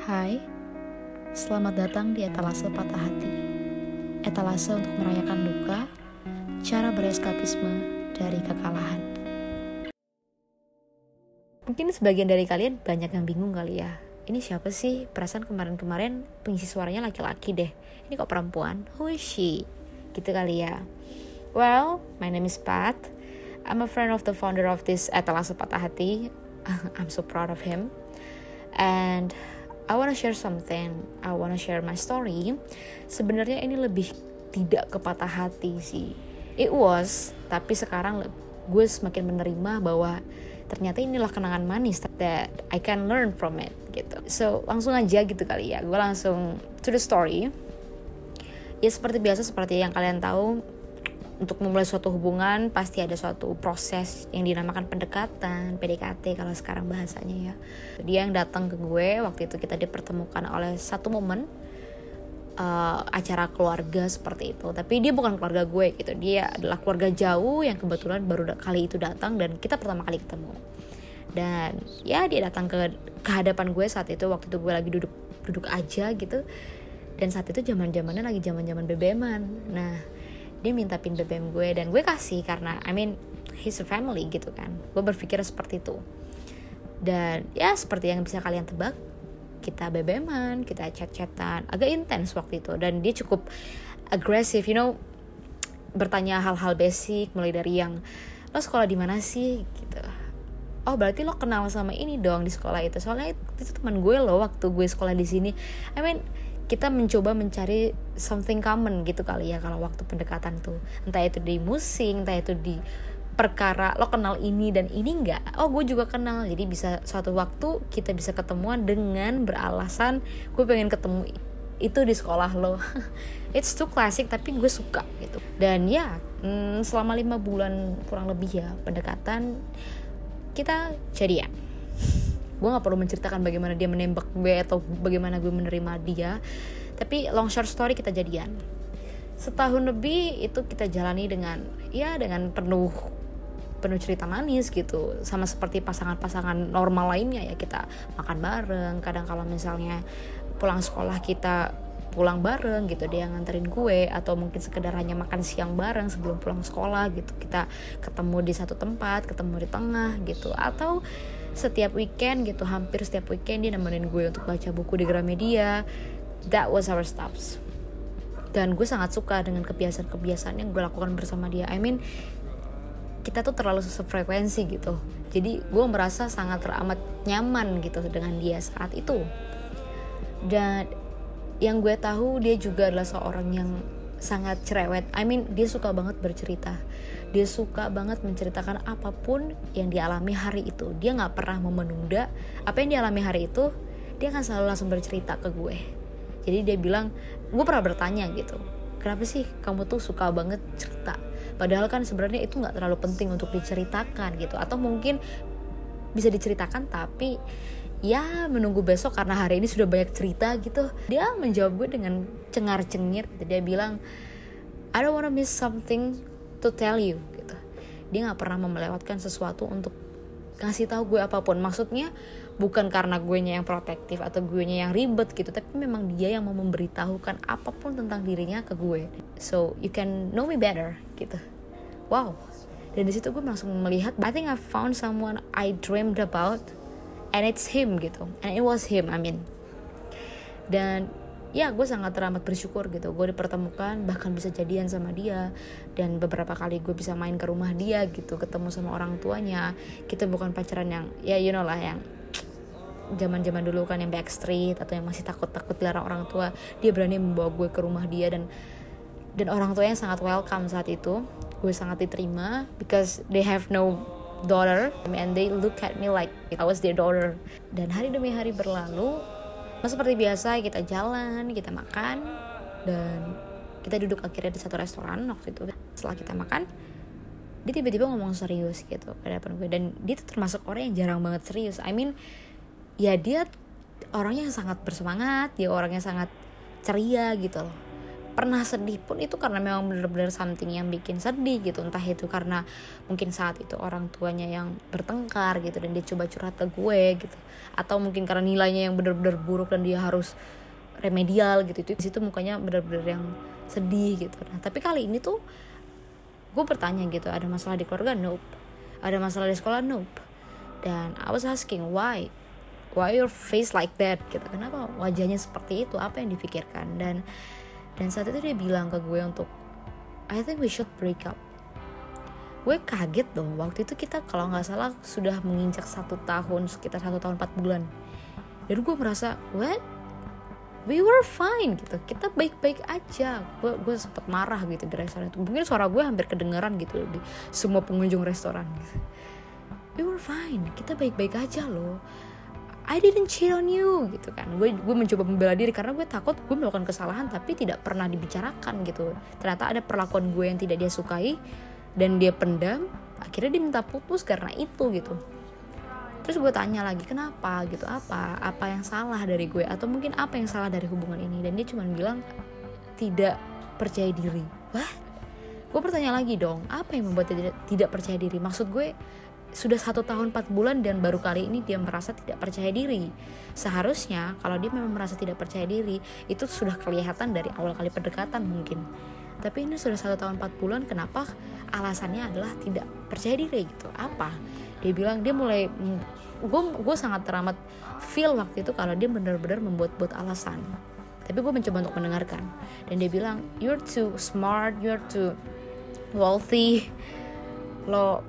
Hai, selamat datang di etalase patah hati. Etalase untuk merayakan duka, cara bereskapisme dari kekalahan. Mungkin sebagian dari kalian banyak yang bingung kali ya. Ini siapa sih? Perasaan kemarin-kemarin pengisi suaranya laki-laki deh. Ini kok perempuan? Who is she? Gitu kali ya. Well, my name is Pat. I'm a friend of the founder of this etalase patah hati. I'm so proud of him. And I wanna share something. I wanna share my story. Sebenarnya ini lebih tidak ke patah hati sih. It was, tapi sekarang gue semakin menerima bahwa ternyata inilah kenangan manis that I can learn from it gitu. So langsung aja gitu kali ya. Gue langsung to the story. Ya seperti biasa seperti yang kalian tahu untuk memulai suatu hubungan pasti ada suatu proses yang dinamakan pendekatan PDKT kalau sekarang bahasanya ya. Dia yang datang ke gue waktu itu kita dipertemukan oleh satu momen uh, acara keluarga seperti itu. Tapi dia bukan keluarga gue gitu dia adalah keluarga jauh yang kebetulan baru kali itu datang dan kita pertama kali ketemu. Dan ya dia datang ke kehadapan gue saat itu waktu itu gue lagi duduk duduk aja gitu. Dan saat itu zaman zamannya lagi zaman zaman bebeman nah dia minta pin BBM gue dan gue kasih karena I mean he's a family gitu kan. Gue berpikir seperti itu. Dan ya seperti yang bisa kalian tebak kita BBM-an kita chat-chatan agak intens waktu itu. Dan dia cukup agresif you know bertanya hal-hal basic mulai dari yang lo sekolah di mana sih? gitu. Oh berarti lo kenal sama ini dong di sekolah itu. Soalnya itu teman gue lo waktu gue sekolah di sini. I mean kita mencoba mencari something common gitu kali ya kalau waktu pendekatan tuh. Entah itu di musik entah itu di perkara lo kenal ini dan ini enggak oh gue juga kenal. Jadi bisa suatu waktu kita bisa ketemuan dengan beralasan gue pengen ketemu itu di sekolah lo. It's too classic tapi gue suka gitu. Dan ya hmm, selama lima bulan kurang lebih ya pendekatan kita jadian gue nggak perlu menceritakan bagaimana dia menembak gue atau bagaimana gue menerima dia. Tapi long short story kita jadian. Setahun lebih itu kita jalani dengan ya dengan penuh penuh cerita manis gitu. Sama seperti pasangan-pasangan normal lainnya ya kita makan bareng. Kadang kalau misalnya pulang sekolah kita pulang bareng gitu dia nganterin gue. Atau mungkin sekedar hanya makan siang bareng sebelum pulang sekolah gitu. Kita ketemu di satu tempat ketemu di tengah gitu. Atau setiap weekend gitu hampir setiap weekend dia nemenin gue untuk baca buku di Gramedia. That was our stops dan gue sangat suka dengan kebiasaan-kebiasaan yang gue lakukan bersama dia. I mean kita tuh terlalu sefrekuensi gitu. Jadi gue merasa sangat teramat nyaman gitu dengan dia saat itu. Dan yang gue tahu dia juga adalah seorang yang sangat cerewet. I mean dia suka banget bercerita. Dia suka banget menceritakan apa pun yang dialami hari itu. Dia nggak pernah mau menunda apa yang dialami hari itu dia akan selalu langsung bercerita ke gue. Jadi dia bilang gue pernah bertanya gitu kenapa sih kamu tuh suka banget cerita? Padahal kan sebenarnya itu nggak terlalu penting untuk diceritakan gitu. Atau mungkin bisa diceritakan tapi ya menunggu besok karena hari ini sudah banyak cerita gitu. Dia menjawab gue dengan cengar cengir gitu. dia bilang I don't wanna miss something to tell you gitu. Dia nggak pernah melewatkan sesuatu untuk kasih tahu gue apa pun. Maksudnya bukan karena gue nya yang protektif atau gue nya yang ribet gitu tapi memang dia yang mau memberitahukan apa pun tentang dirinya ke gue. So you can know me better gitu. Wow. Dan di situ gue langsung melihat I think I found someone I dreamed about and it's him gitu. And it was him I mean. Dan ya gue sangat teramat bersyukur gitu. Gue dipertemukan bahkan bisa jadian sama dia. Dan beberapa kali gue bisa main ke rumah dia gitu ketemu sama orang tuanya. Kita bukan pacaran yang ya you know lah yang zaman zaman dulu kan yang backstreet atau yang masih takut takut dilarang orang tua. Dia berani membawa gue ke rumah dia dan dan orang tuanya sangat welcome saat itu. Gue sangat diterima because they have no daughter and they look at me like I was their daughter dan hari demi hari berlalu seperti biasa kita jalan, kita makan dan kita duduk akhirnya di satu restoran waktu itu. Setelah kita makan, dia tiba-tiba ngomong serius gitu ke depan gue dan dia tuh termasuk orang yang jarang banget serius. I mean, ya dia orangnya sangat bersemangat, dia orangnya sangat ceria gitu loh. Pernah sedih pun itu karena memang bener-bener something yang bikin sedih gitu. Entah itu karena mungkin saat itu orang tuanya yang bertengkar gitu dan dia coba curhat ke gue gitu. Atau mungkin karena nilainya yang bener-bener buruk dan dia harus remedial gitu. Itu situ mukanya bener-bener yang sedih gitu. Nah tapi kali ini tuh gue bertanya gitu ada masalah di keluarga? Nope. Ada masalah di sekolah? Nope. Dan I was asking why? Why your face like that? Gitu. Kenapa wajahnya seperti itu? Apa yang difikirkan? Dan dan saat itu dia bilang ke gue untuk I think we should break up. Gue kaget dong waktu itu kita kalau nggak salah sudah menginjak satu tahun sekitar satu tahun empat bulan. Dan gue merasa what? We were fine gitu. Kita baik-baik aja. Gue gue sempet marah gitu di restoran itu. Mungkin suara gue hampir kedengaran gitu di semua pengunjung restoran gitu. We were fine. Kita baik-baik aja loh I didn't cheat on you gitu kan. Gue gue mencoba membela diri karena gue takut gue melakukan kesalahan tapi tidak pernah dibicarakan gitu. Ternyata ada perlakuan gue yang tidak dia sukai dan dia pendam akhirnya dia minta putus karena itu gitu. Terus gue tanya lagi kenapa? Gitu apa apa yang salah dari gue? Atau mungkin apa yang salah dari hubungan ini? Dan dia cuma bilang tidak percaya diri. Wah gue bertanya lagi dong apa yang membuat dia tidak, tidak percaya diri? Maksud gue sudah satu tahun empat bulan dan baru kali ini dia merasa tidak percaya diri. Seharusnya kalau dia memang merasa tidak percaya diri itu sudah kelihatan dari awal kali pendekatan mungkin. Tapi ini sudah satu tahun empat bulan kenapa alasannya adalah tidak percaya diri gitu? Apa? Dia bilang dia mulai gue gue sangat teramat feel waktu itu kalau dia benar-benar membuat-buat alasan. Tapi gue mencoba untuk mendengarkan. Dan dia bilang you're too smart you're too wealthy. Lo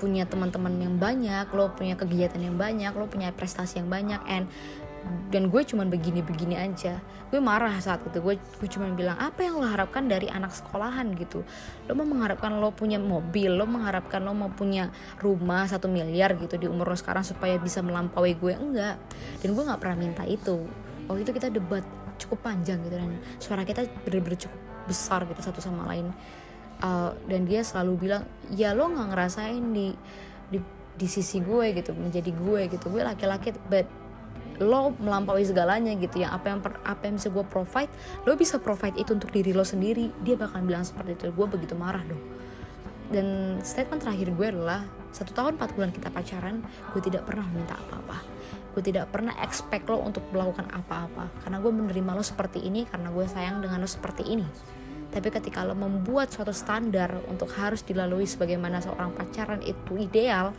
punya teman-teman yang banyak lo punya kegiatan yang banyak lo punya prestasi yang banyak and dan gue cuman begini-begini aja. Gue marah saat itu gue gue cuman bilang apa yang lo harapkan dari anak sekolahan? gitu. Lo mau mengharapkan lo punya mobil lo mengharapkan lo mau punya rumah satu miliar gitu di umur lo sekarang supaya bisa melampaui gue? Enggak. Dan gue nggak pernah minta itu. Waktu itu kita debat cukup panjang gitu dan suara kita bener-bener cukup besar gitu satu sama lain uh, dan dia selalu bilang ya lo nggak ngerasain di di di sisi gue gitu menjadi gue gitu. Gue laki-laki but lo melampaui segalanya gitu. Ya apa yang apa yang bisa gue provide lo bisa provide itu untuk diri lo sendiri. Dia bakal bilang seperti itu. Gue begitu marah dong. Dan statement terakhir gue adalah satu tahun empat bulan kita pacaran gue tidak pernah minta apa-apa. Gue tidak pernah expect lo untuk melakukan apa-apa. Karena gue menerima lo seperti ini karena gue sayang dengan lo seperti ini tapi ketika lo membuat suatu standar untuk harus dilalui sebagaimana seorang pacaran itu ideal,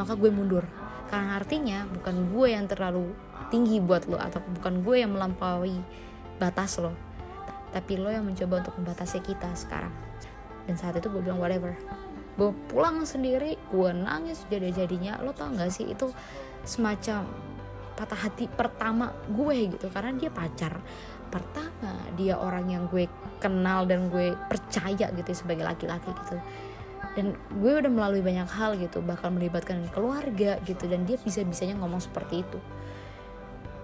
maka gue mundur. Karena artinya bukan gue yang terlalu tinggi buat lo atau bukan gue yang melampaui batas lo. Tapi lo yang mencoba untuk membatasi kita sekarang. Dan saat itu gue bilang whatever. Gue pulang sendiri, gue nangis jadi-jadinya. Lo tau gak sih itu semacam patah hati pertama gue gitu karena dia pacar pertama dia orang yang gue kenal dan gue percaya gitu ya, sebagai laki-laki gitu. Dan gue udah melalui banyak hal gitu bakal melibatkan keluarga gitu dan dia bisa-bisanya ngomong seperti itu.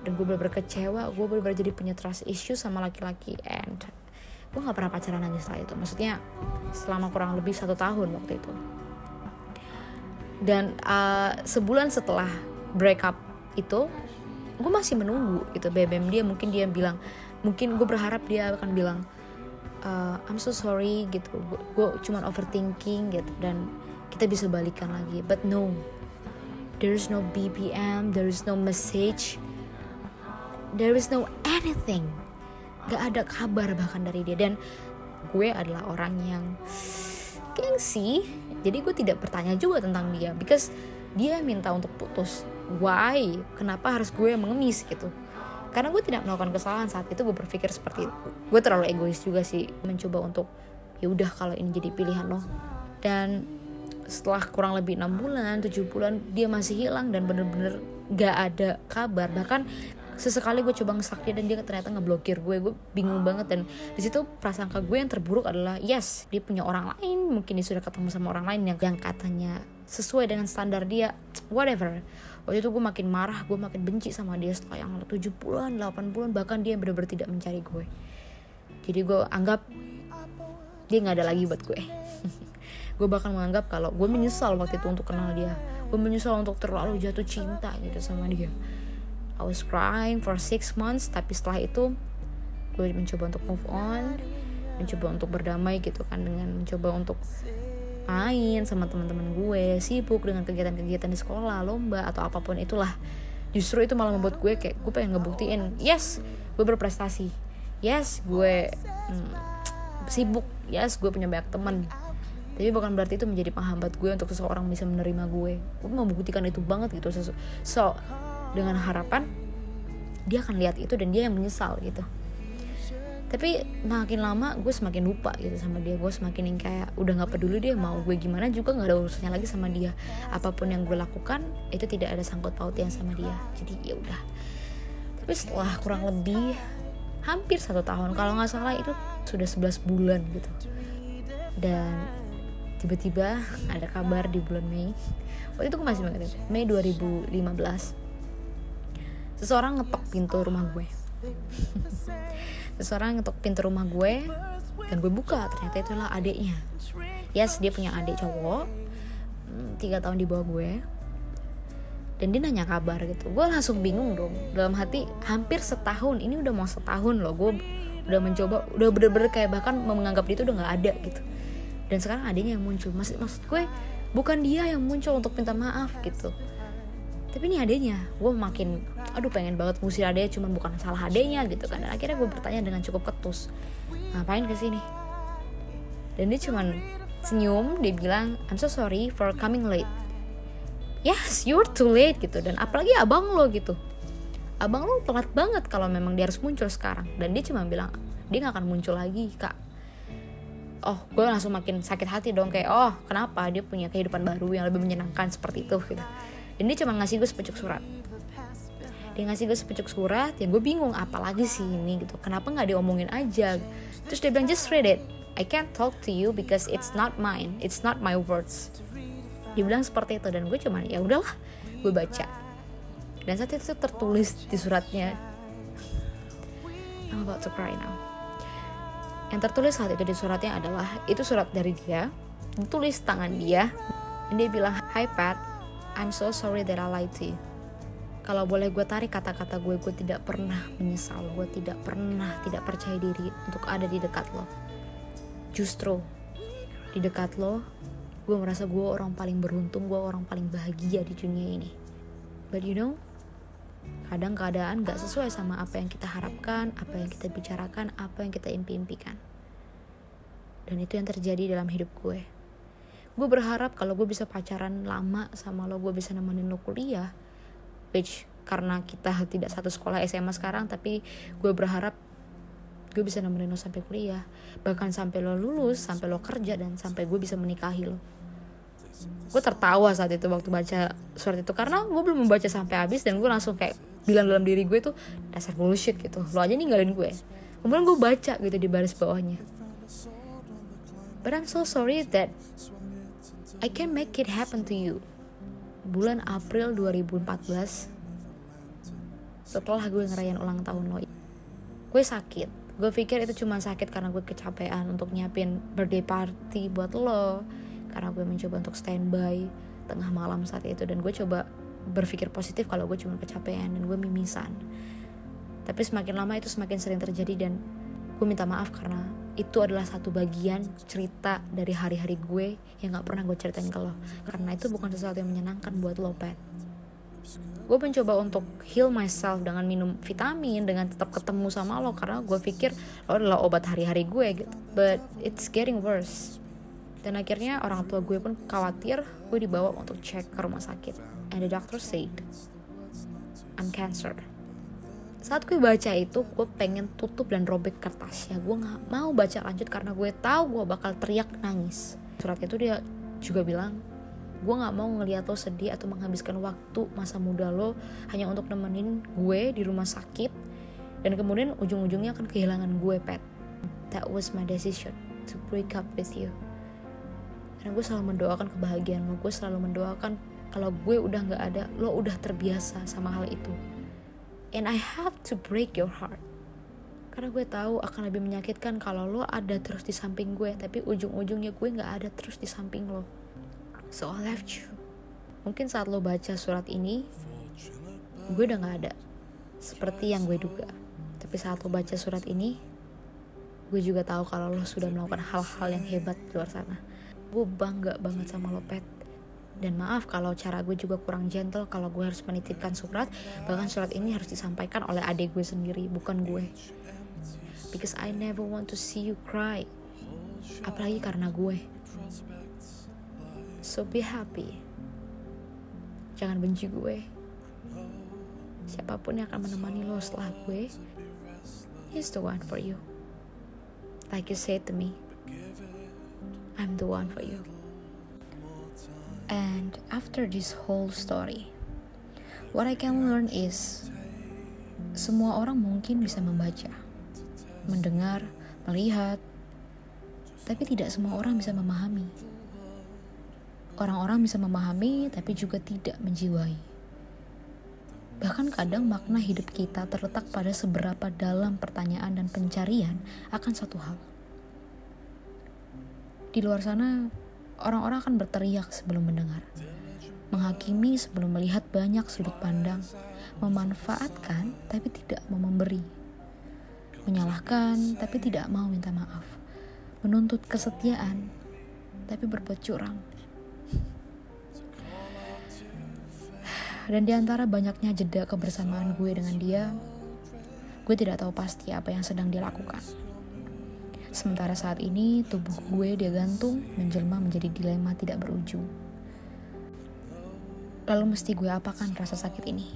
Dan gue bener-bener kecewa gue bener-bener jadi punya trust issue sama laki-laki and gue gak pernah pacaran lagi setelah itu. Maksudnya selama kurang lebih satu tahun waktu itu. Dan uh, sebulan setelah break up itu gue masih menunggu gitu BBM dia mungkin dia bilang mungkin gue berharap dia akan bilang uh, I'm so sorry gitu. Gue cuman overthinking gitu dan kita bisa balikan lagi. But no there is no BBM there is no message there is no anything. Gak ada kabar bahkan dari dia. Dan gue adalah orang yang gengsi. Jadi gue tidak bertanya juga tentang dia because dia minta untuk putus. Why? Kenapa harus gue yang mengemis gitu karena gue tidak melakukan kesalahan saat itu gue berpikir seperti itu. Gue terlalu egois juga sih mencoba untuk ya udah kalau ini jadi pilihan lo. Dan setelah kurang lebih enam bulan tujuh bulan dia masih hilang dan bener-bener gak ada kabar. Bahkan sesekali gue coba ngesak dia dan dia ternyata ngeblokir gue gue bingung banget. Dan di situ prasangka gue yang terburuk adalah yes dia punya orang lain. Mungkin dia sudah ketemu sama orang lain yang yang katanya sesuai dengan standar dia whatever waktu itu gue makin marah gue makin benci sama dia setelah yang 7 bulan 8 bulan bahkan dia benar-benar tidak mencari gue. Jadi gue anggap dia nggak ada lagi buat gue. Gue bahkan menganggap kalau gue menyesal waktu itu untuk kenal dia. Gue menyesal untuk terlalu jatuh cinta gitu sama dia. I was crying for six months tapi setelah itu gue mencoba untuk move on mencoba untuk berdamai gitu kan dengan mencoba untuk main sama teman-teman gue sibuk dengan kegiatan-kegiatan di sekolah lomba atau apa pun itulah. Justru itu malah membuat gue kayak gue pengen ngebuktiin yes gue berprestasi. Yes gue hmm, sibuk. Yes gue punya banyak teman. Tapi bukan berarti itu menjadi penghambat gue untuk seseorang bisa menerima gue. Gue mau membuktikan itu banget gitu. So dengan harapan dia akan lihat itu dan dia yang menyesal gitu tapi makin lama gue semakin lupa gitu sama dia. Gue semakin yang kayak udah nggak peduli dia mau gue gimana juga nggak ada urusannya lagi sama dia. Apa pun yang gue lakukan itu tidak ada sangkut pautnya sama dia. Jadi ya udah. Tapi setelah kurang lebih hampir satu tahun kalau nggak salah itu sudah 11 bulan gitu. Dan tiba-tiba ada kabar di bulan Mei. Waktu itu gue masih banget Mei 2015 seseorang ngetok pintu rumah gue seseorang ngetok pintu rumah gue dan gue buka ternyata itulah adiknya. Yes dia punya adik cowok hmm, tiga tahun di bawah gue. Dan dia nanya kabar gitu. Gue langsung bingung dong. Dalam hati hampir setahun ini udah mau setahun loh gue udah mencoba udah bener-bener kayak bahkan menganggap dia itu udah nggak ada gitu. Dan sekarang adiknya yang muncul. Maksud maksud gue bukan dia yang muncul untuk minta maaf gitu tapi ini adanya gue makin aduh pengen banget ngusir adanya cuman bukan salah adanya gitu kan. Dan akhirnya gue bertanya dengan cukup ketus ngapain ke sini dan dia cuman senyum dia bilang I'm so sorry for coming late. Yes you're too late gitu. Dan apalagi abang lo gitu. Abang lo telat banget kalau memang dia harus muncul sekarang. Dan dia cuma bilang dia gak akan muncul lagi kak. Oh gue langsung makin sakit hati dong kayak oh kenapa? Dia punya kehidupan baru yang lebih menyenangkan seperti itu gitu dan dia cuma ngasih gue sepucuk surat. Dia ngasih gue sepucuk surat ya gue bingung apalagi sih ini gitu. Kenapa nggak diomongin aja? Terus dia bilang just read it. I can't talk to you because it's not mine. It's not my words. Dia bilang seperti itu dan gue cuma ya udahlah gue baca. Dan saat itu tertulis di suratnya. I'm about to cry now. Yang tertulis saat itu di suratnya adalah itu surat dari dia ditulis tangan dia dan dia bilang Hi Pat I'm so sorry that I lied to you. Kalau boleh gue tarik kata-kata gue, gue tidak pernah menyesal. Gue tidak pernah tidak percaya diri untuk ada di dekat lo. Justru di dekat lo, gue merasa gue orang paling beruntung, gue orang paling bahagia di dunia ini. But you know, kadang keadaan gak sesuai sama apa yang kita harapkan, apa yang kita bicarakan, apa yang kita impi-impikan. Dan itu yang terjadi dalam hidup gue gue berharap kalau gue bisa pacaran lama sama lo gue bisa nemenin lo kuliah. Which karena kita tidak satu sekolah SMA sekarang tapi gue berharap gue bisa nemenin lo sampai kuliah. Bahkan sampai lo lulus sampai lo kerja dan sampai gue bisa menikahi lo. Gue tertawa saat itu waktu baca surat itu karena gue belum membaca sampai habis dan gue langsung kayak bilang dalam diri gue tuh dasar bullshit gitu. Lo aja ninggalin gue. Kemudian gue baca gitu di baris bawahnya. But I'm so sorry that I can make it happen to you. Bulan April 2014 setelah gue ngerayain ulang tahun lo gue sakit. Gue pikir itu cuma sakit karena gue kecapean untuk nyiapin birthday party buat lo. Karena gue mencoba untuk standby tengah malam saat itu. Dan gue coba berpikir positif kalau gue cuma kecapean dan gue mimisan. Tapi semakin lama itu semakin sering terjadi dan gue minta maaf karena itu adalah satu bagian cerita dari hari-hari gue yang gak pernah gue ceritain ke lo. Karena itu bukan sesuatu yang menyenangkan buat lo pet. Gue mencoba untuk heal myself dengan minum vitamin dengan tetap ketemu sama lo karena gue pikir lo adalah obat hari-hari gue gitu. But it's getting worse. Dan akhirnya orang tua gue pun khawatir gue dibawa untuk cek ke rumah sakit. And the doctor said I'm cancer saat gue baca itu gue pengen tutup dan robek kertasnya. Gue nggak mau baca lanjut karena gue tahu gue bakal teriak nangis. Surat. Itu dia juga bilang gue nggak mau ngeliat lo sedih atau menghabiskan waktu masa muda lo hanya untuk nemenin gue di rumah sakit dan kemudian ujung-ujungnya akan kehilangan gue pet that was my decision to break up with you. Karena gue selalu mendoakan kebahagiaan lo. Gue selalu mendoakan kalau gue udah nggak ada lo udah terbiasa sama hal itu and I have to break your heart karena gue tahu akan lebih menyakitkan kalau lo ada terus di samping gue tapi ujung-ujungnya gue nggak ada terus di samping lo so I left you mungkin saat lo baca surat ini gue udah nggak ada seperti yang gue duga Tapi saat lo baca surat ini, gue juga tahu kalau lo sudah melakukan hal-hal yang hebat di luar sana. Gue bangga banget sama lo, Pet. Dan maaf kalau cara gue juga kurang gentle kalau gue harus menitipkan surat, bahkan surat ini harus disampaikan oleh adik gue sendiri, bukan gue. Because I never want to see you cry. Apalagi karena gue. So be happy. Jangan benci gue. Siapa pun yang akan menemani lo setelah gue, he's the one for you. Like you said to me, I'm the one for you. And after this whole story, what I can learn is semua orang mungkin bisa membaca, mendengar, melihat, tapi tidak semua orang bisa memahami. Orang-orang bisa memahami, tapi juga tidak menjiwai. Bahkan kadang makna hidup kita terletak pada seberapa dalam pertanyaan dan pencarian akan satu hal. Di luar sana, orang-orang akan berteriak sebelum mendengar, menghakimi sebelum melihat banyak sudut pandang, memanfaatkan tapi tidak mau memberi, menyalahkan tapi tidak mau minta maaf, menuntut kesetiaan tapi berbuat curang. Dan di antara banyaknya jeda kebersamaan gue dengan dia, gue tidak tahu pasti apa yang sedang dilakukan. Sementara saat ini tubuh gue dia gantung menjelma menjadi dilema tidak berujung. Lalu mesti gue apakan rasa sakit ini?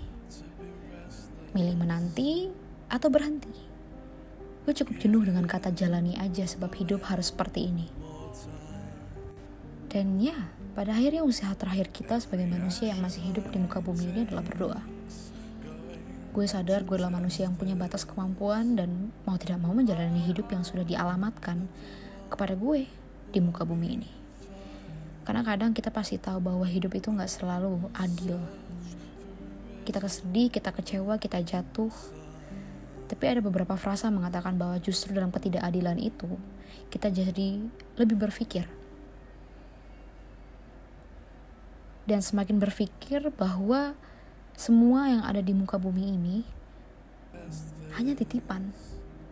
Milih menanti atau berhenti? Gue cukup jenuh dengan kata jalani aja sebab hidup harus seperti ini. Dan ya, pada akhirnya usaha terakhir kita sebagai manusia yang masih hidup di muka bumi ini adalah berdoa. Gue sadar gue adalah manusia yang punya batas kemampuan dan mau tidak mau menjalani hidup yang sudah dialamatkan kepada gue di muka bumi ini. Karena kadang kita pasti tahu bahwa hidup itu nggak selalu adil. Kita kesedih, kita kecewa, kita jatuh. Tapi ada beberapa frasa mengatakan bahwa justru dalam ketidakadilan itu, kita jadi lebih berpikir dan semakin berpikir bahwa semua yang ada di muka bumi ini hanya titipan,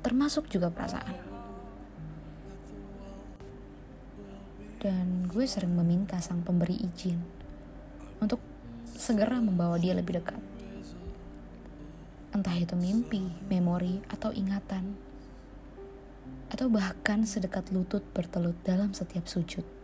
termasuk juga perasaan. Dan gue sering meminta sang pemberi izin untuk segera membawa dia lebih dekat. Entah itu mimpi, memori, atau ingatan. Atau bahkan sedekat lutut bertelut dalam setiap sujud.